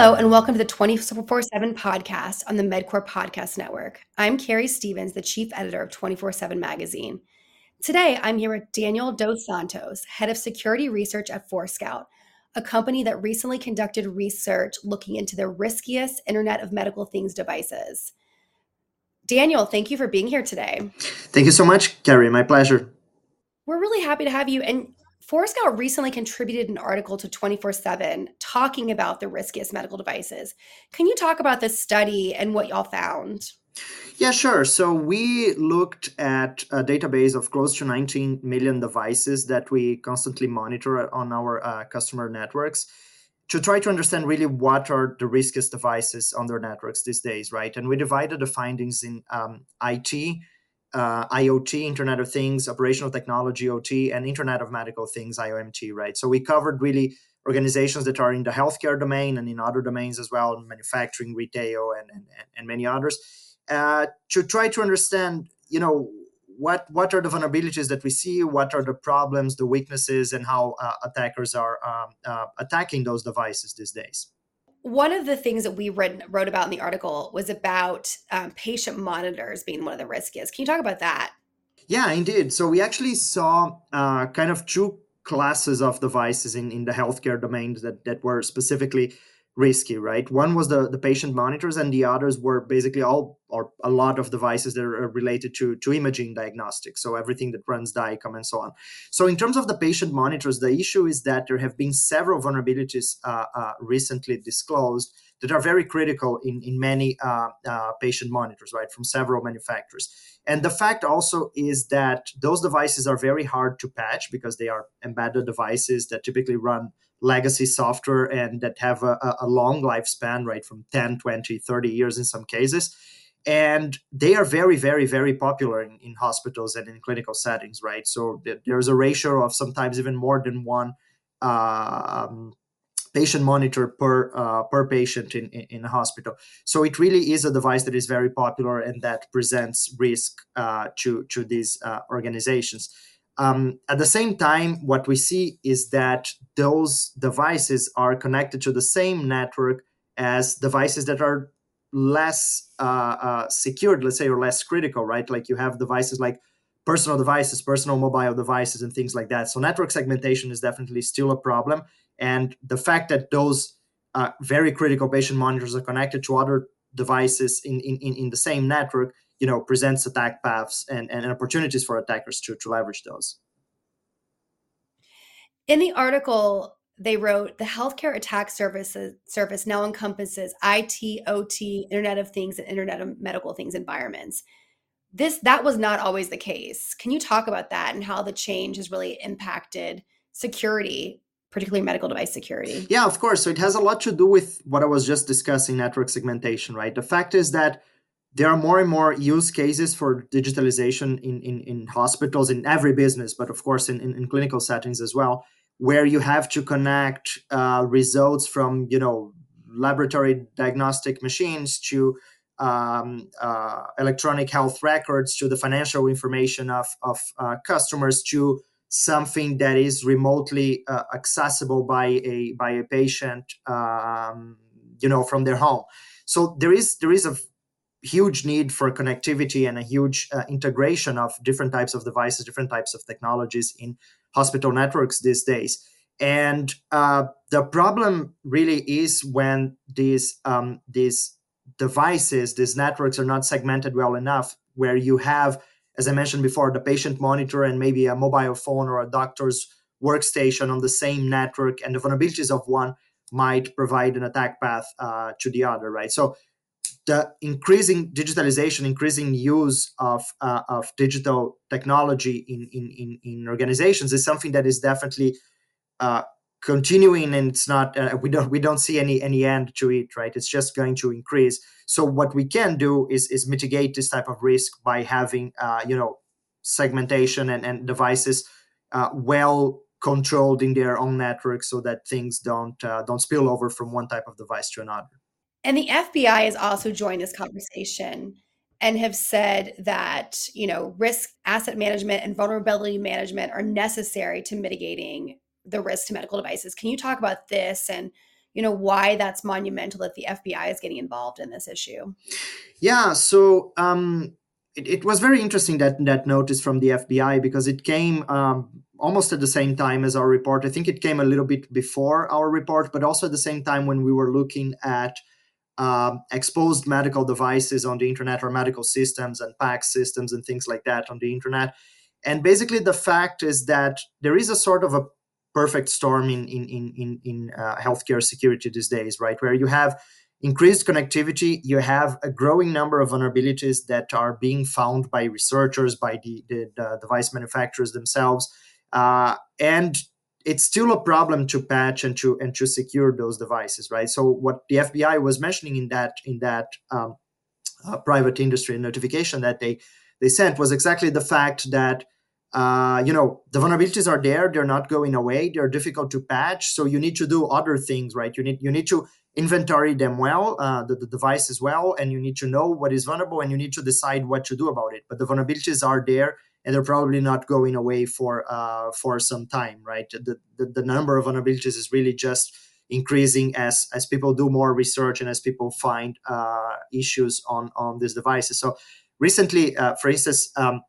Hello, and welcome to the 24 7 podcast on the MedQor Podcast Network. I'm Keri Stephens, the chief editor of 24 7 Magazine. Today, I'm here with Daniel Dos Santos, head of security research at Forescout, a company that recently conducted research looking into the riskiest Internet of Medical Things devices. Daniel, thank you for being here today. Thank you so much, Carrie. My pleasure. We're really happy to have you. And Forescout recently contributed an article to 24 7 talking about the riskiest medical devices. Can you talk about this study and what y'all found? Yeah, sure. So we looked at a database of close to 19 million devices that we constantly monitor on our uh, customer networks to try to understand really what are the riskiest devices on their networks these days, right? And we divided the findings in um, IT, uh, IoT, Internet of Things, operational technology, OT, and Internet of Medical Things, IOMT, right? So we covered really organizations that are in the healthcare domain and in other domains as well, manufacturing, retail, and, and, and many others, uh, to try to understand, you know, what what are the vulnerabilities that we see, what are the problems, the weaknesses, and how uh, attackers are um, uh, attacking those devices these days one of the things that we read, wrote about in the article was about um, patient monitors being one of the riskiest. Can you talk about that? Yeah, indeed. So we actually saw uh, kind of two classes of devices in, in the healthcare domain that, that were specifically risky, right? One was the, the patient monitors, and the others were basically all or a lot of devices that are related to, to imaging diagnostics. So everything that runs DICOM and so on. So in terms of the patient monitors, the issue is that there have been several vulnerabilities uh, uh, recently disclosed that are very critical in, in many uh, uh patient monitors, right, from several manufacturers. And the fact also is that those devices are very hard to patch because they are embedded devices that typically run legacy software and that have a, a long lifespan, right, from 10, 20, 30 years in some cases and they are very very very popular in, in hospitals and in clinical settings right? So there's a ratio of sometimes even more than one um, patient monitor per uh, per patient in, in, in a hospital. So it really is a device that is very popular and that presents risk uh, to to these uh, organizations. Um, at the same time, what we see is that those devices are connected to the same network as devices that are less uh, uh, secured, let's say, or less critical, right? Like you have devices like personal devices, personal mobile devices, and things like that. So network segmentation is definitely still a problem. And the fact that those uh, very critical patient monitors are connected to other devices in, in, in the same network you know presents attack paths and, and opportunities for attackers to, to leverage those in the article they wrote the healthcare attack services service now encompasses IT, OT, Internet of Things, and Internet of Medical Things environments. This that was not always the case. Can you talk about that and how the change has really impacted security, particularly medical device security? Yeah, of course. So it has a lot to do with what I was just discussing, network segmentation, right? The fact is that there are more and more use cases for digitalization in, in, in hospitals, in every business, but of course in, in, in clinical settings as well, where you have to connect uh, results from, you know, laboratory diagnostic machines to um, uh, electronic health records to the financial information of, of uh, customers to something that is remotely uh, accessible by a by a patient um, you know from their home. So there is there is a huge need for connectivity and a huge uh, integration of different types of devices, different types of technologies in hospital networks these days. And uh, the problem really is when these um, these devices, these networks are not segmented well enough, where you have, as I mentioned before, the patient monitor and maybe a mobile phone or a doctor's workstation on the same network, and the vulnerabilities of one might provide an attack path uh, to the other, right? So the increasing digitalization, increasing use of, uh, of digital technology in, in, in, in, organizations is something that is definitely uh, continuing and it's not uh, we don't we don't see any any end to it right? It's just going to increase. So what we can do is is mitigate this type of risk by having uh, you know segmentation and, and devices uh, well controlled in their own network so that things don't uh, don't spill over from one type of device to another and the FBI has also joined this conversation and have said that, you know, risk asset management and vulnerability management are necessary to mitigating the risk to medical devices. Can you talk about this and you know why that's monumental that the FBI is getting involved in this issue. Yeah, so um, it, it, was very interesting that that notice from the FBI because it came um, almost at the same time as our report. I think it came a little bit before our report, but also at the same time when we were looking at uh, exposed medical devices on the internet or medical systems and PACS systems and things like that on the internet. And basically, the fact is that there is a sort of a perfect storm in in in in, in uh, healthcare security these days, right? Where you have increased connectivity, you have a growing number of vulnerabilities that are being found by researchers, by the, the, the device manufacturers themselves, uh, and it's still a problem to patch and to and to secure those devices, right? So what the FBI was mentioning in that in that um, uh, private industry notification that they they sent was exactly the fact that uh, you know the vulnerabilities are there they're not going away they're difficult to patch so you need to do other things right you need you need to inventory them well uh, the, the device as well and you need to know what is vulnerable and you need to decide what to do about it but the vulnerabilities are there and they're probably not going away for uh, for some time, right? The, the, the number of vulnerabilities is really just increasing as as people do more research and as people find uh, issues on on these devices. So recently, uh, for instance. Um,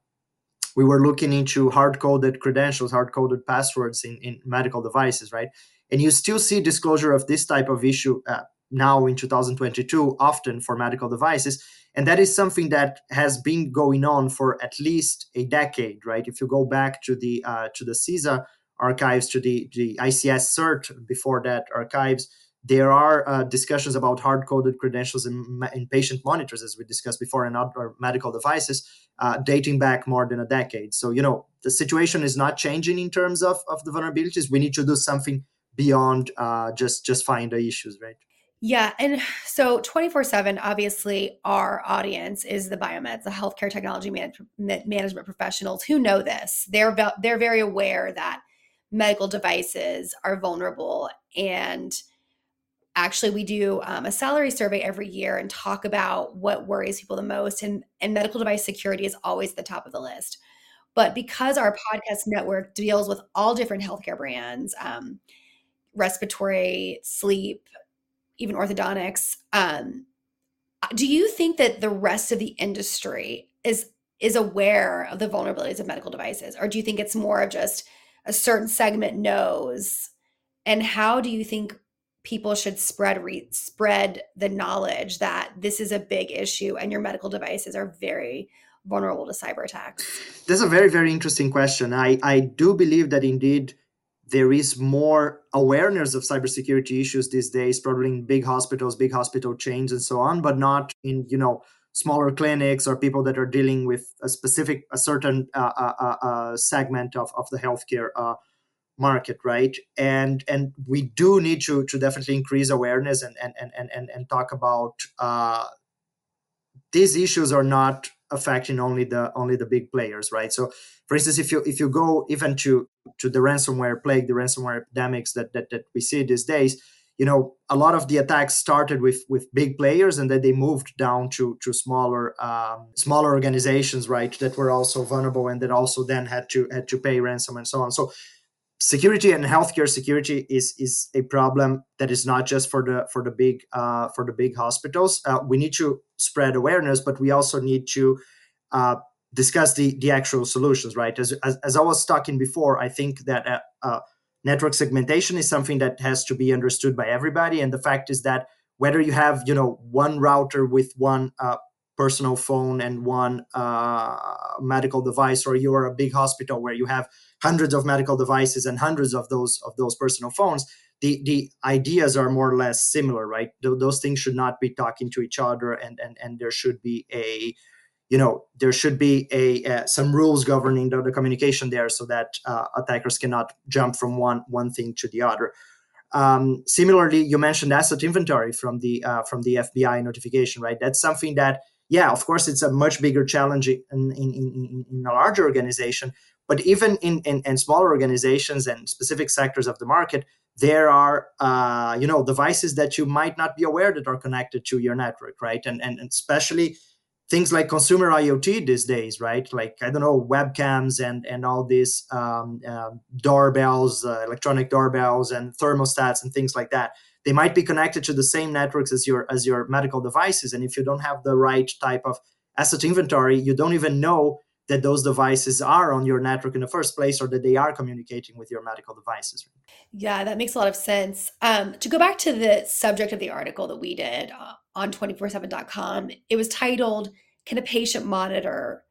we were looking into hard-coded credentials, hard-coded passwords in, in medical devices, right? And you still see disclosure of this type of issue uh, now in 2022 often for medical devices. And that is something that has been going on for at least a decade right? If you go back to the uh, to the CISA archives to the the ICS cert before that archives there are uh, discussions about hard-coded credentials in, in, patient monitors as we discussed before and other medical devices uh, dating back more than a decade. So you know the situation is not changing in terms of, of the vulnerabilities. We need to do something beyond uh, just just find the issues right yeah. And so 24 7, obviously, our audience is the biomeds, the healthcare technology man- management professionals who know this. They're, they're very aware that medical devices are vulnerable. And actually, we do um, a salary survey every year and talk about what worries people the most. And, and medical device security is always the top of the list. But because our podcast network deals with all different healthcare brands, um, respiratory, sleep, even orthodontics. Um, do you think that the rest of the industry is is aware of the vulnerabilities of medical devices, or do you think it's more of just a certain segment knows? And how do you think people should spread re- spread the knowledge that this is a big issue and your medical devices are very vulnerable to cyber attacks? That's a very very interesting question. I I do believe that indeed there is more awareness of cybersecurity issues these days, probably in big hospitals, big hospital chains, and so on, but not in you know smaller clinics or people that are dealing with a specific, a certain uh, uh, uh, uh segment of, of the healthcare uh, market, right? And and we do need to to definitely increase awareness and and and and and talk about uh, these issues are not affecting only the only the big players, right? So, for instance, if you if you go even to to the ransomware plague, the ransomware epidemics that that, that we see these days, you know, a lot of the attacks started with with big players, and then they moved down to to smaller um, smaller organizations, right? That were also vulnerable, and that also then had to had to pay ransom and so on. So security and healthcare security is is a problem that is not just for the for the big uh, for the big hospitals. Uh, we need to spread awareness, but we also need to uh, discuss the the actual solutions. Right? As, as, as I was talking before, I think that uh, uh, network segmentation is something that has to be understood by everybody, and the fact is that whether you have you know one router with one uh, personal phone and one medical device, or you are a big hospital where you have hundreds of medical devices and hundreds of those of those personal phones the the ideas are more or less similar right Th- those things should not be talking to each other and and and there should be a you know there should be a uh, some rules governing the, the, communication there so that uh, attackers cannot jump from one one thing to the other um, similarly you mentioned asset inventory from the uh, from the fbi notification right that's something that yeah of course it's a much bigger challenge in in, in, in a larger organization but even in, in, in smaller organizations and specific sectors of the market, there are uh, you know devices that you might not be aware that are connected to your network, right? And and, and especially things like consumer IoT these days, right? Like I don't know webcams and and all these um, uh, doorbells, uh, electronic doorbells, and thermostats and things like that. they might be connected to the same networks as your as your medical devices and if you don't have the right type of asset inventory you don't even know that those devices are on your network in the first place or that they are communicating with your medical devices yeah that makes a lot of sense um, to go back to the subject of the article that we did uh, on 247.com it was titled can a patient monitor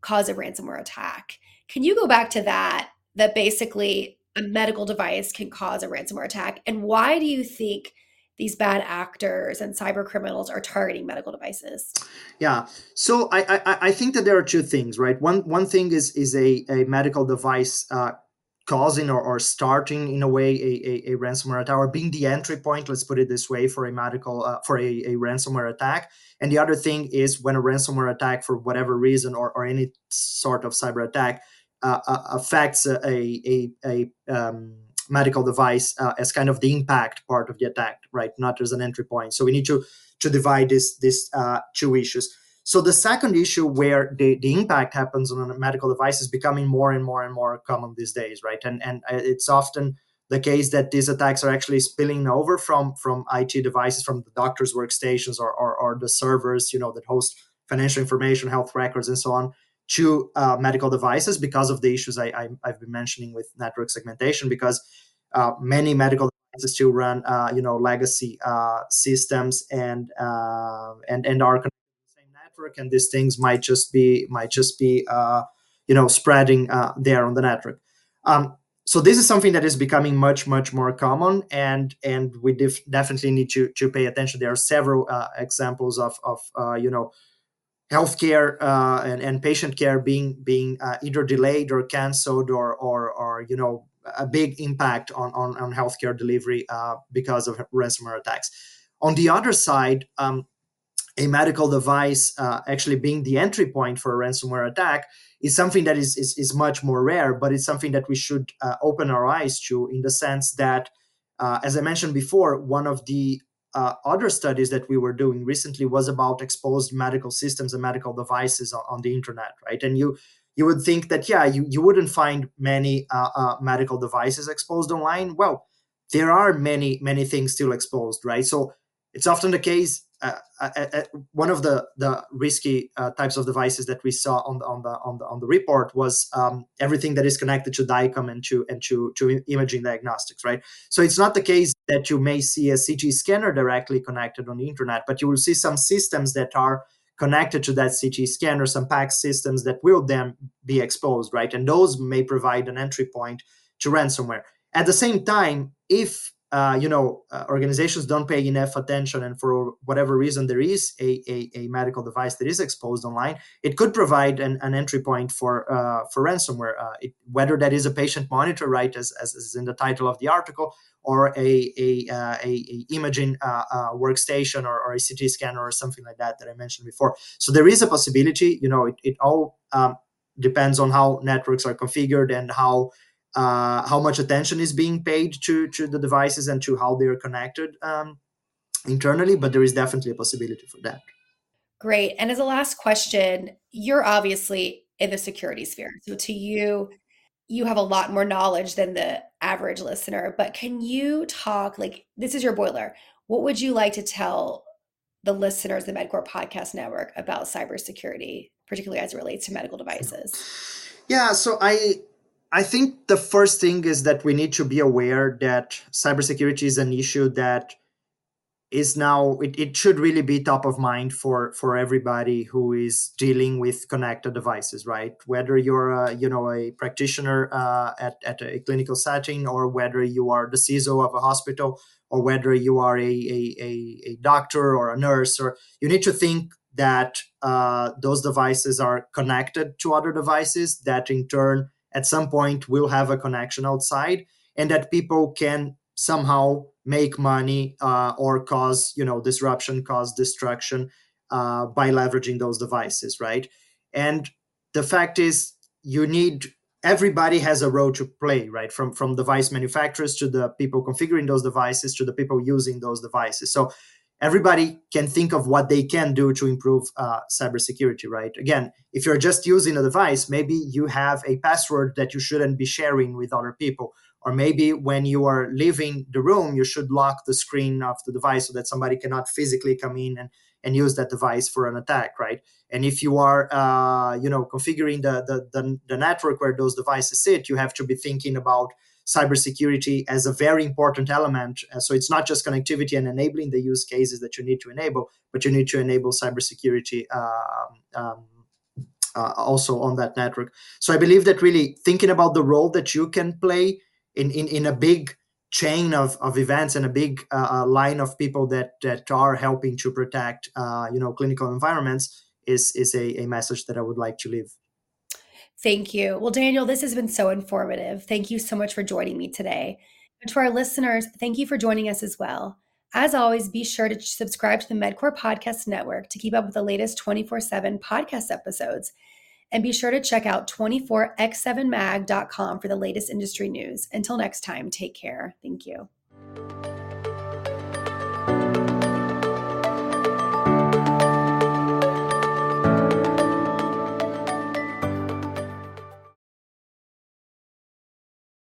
cause a ransomware attack can you go back to that that basically a medical device can cause a ransomware attack? And why do you think these bad actors and cyber criminals are targeting medical devices? Yeah, so I, I, I think that there are two things, right? One one thing is is a, a medical device uh, causing or, or starting in a way a, a, a, ransomware attack or being the entry point let's put it this way for a medical uh, for a, a, ransomware attack and the other thing is when a ransomware attack for whatever reason or, or any sort of cyber attack uh, uh, affects a, a, a um, medical device uh, as kind of the impact part of the attack, right? Not as an entry point. So we need to to divide this this uh, two issues. So the second issue where the, the impact happens on medical device is becoming more and more and more common these days, right? And and it's often the case that these attacks are actually spilling over from from IT devices, from the doctor's workstations or, or, or the servers, you know, that host financial information, health records, and so on, to uh, medical devices because of the issues I, have been mentioning with network segmentation. Because uh, many medical devices still run, uh, you know, legacy uh, systems and uh, and and are connected to the same network, and these things might just be might just be, uh, you know, spreading there on the network. Um, so this is something that is becoming much much more common and and we def- definitely need to to pay attention there are several uh, examples of of uh, you know healthcare uh, and, and patient care being being uh, either delayed or canceled or or or you know a big impact on on, on healthcare delivery uh, because of ransomware attacks. On the other side, um, a medical device uh, actually being the entry point for a ransomware attack is something that is is, is much more rare, but it's something that we should uh, open our eyes to in the sense that. Uh, as I mentioned before, one of the uh, other studies that we were doing recently was about exposed medical systems and medical devices on, on the internet, right? And you you would think that yeah, you you wouldn't find many uh, uh, medical devices exposed online. Well, there are many many things still exposed, right? So it's often the case one of the the risky uh, types of devices that we saw on the on the on the on the report was um, everything that is connected to DICOM and to and to to imaging diagnostics, right? So it's not the case that you may see a CT scanner directly connected on the internet, but you will see some systems that are connected to that CT scanner, some PACS systems that will then be exposed, right? And those may provide an entry point to ransomware. At the same time, if uh, you know, uh, organizations don't pay enough attention, and for whatever reason there is a, a, a, medical device that is exposed online, it could provide an, an entry point for uh, for ransomware. Uh, it, whether that is a patient monitor, right, as, as is in the title of the article, or a a, uh, a, imaging workstation or, or, a CT scanner or something like that that I mentioned before. So there is a possibility. You know, it, it all um, depends on how networks are configured and how uh, how much attention is being paid to to the devices and to how they are connected um, internally but there is definitely a possibility for that. Great. And as a last question you're obviously in the security sphere. So to you you have a lot more knowledge than the average listener but can you talk like this is your boiler. What would you like to tell the listeners the MedQor podcast network about cybersecurity particularly as it relates to medical devices? Yeah so i I think the first thing is that we need to be aware that cybersecurity is an issue that is now it, it should really be top of mind for for everybody who is dealing with connected devices right? Whether you're a, you know a practitioner uh, at, at a clinical setting or whether you are the CISO of a hospital or whether you are a, a, a, a doctor or a nurse or you need to think that uh, those devices are connected to other devices that in turn at some point will have a connection outside and that people can somehow make money uh, or cause you know disruption cause destruction uh, by leveraging those devices right? And the fact is you need everybody has a role to play right? From from device manufacturers to the people configuring those devices to the people using those devices. So everybody can think of what they can do to improve uh, cybersecurity, right? Again, if you're just using a device, maybe you have a password that you shouldn't be sharing with other people, or maybe when you are leaving the room you should lock the screen of the device so that somebody cannot physically come in and, and use that device for an attack right and if you are uh, you know configuring the, the, the, the network where those devices sit you have to be thinking about cybersecurity as a very important element. Uh, so it's not just connectivity and enabling the use cases that you need to enable, but you need to enable cybersecurity uh, um, uh, also on that network. So I believe that really thinking about the role that you can play in, in, in a big chain of, of events and a big uh, uh line of people that, that are helping to protect uh, you know clinical environments is, is a, a message that I would like to leave. Thank you. Well, Daniel, this has been so informative. Thank you so much for joining me today. And to our listeners, thank you for joining us as well. As always, be sure to subscribe to the MedQor Podcast Network to keep up with the latest 24 7 podcast episodes. And be sure to check out 24x7mag.com for the latest industry news. Until next time, take care. Thank you.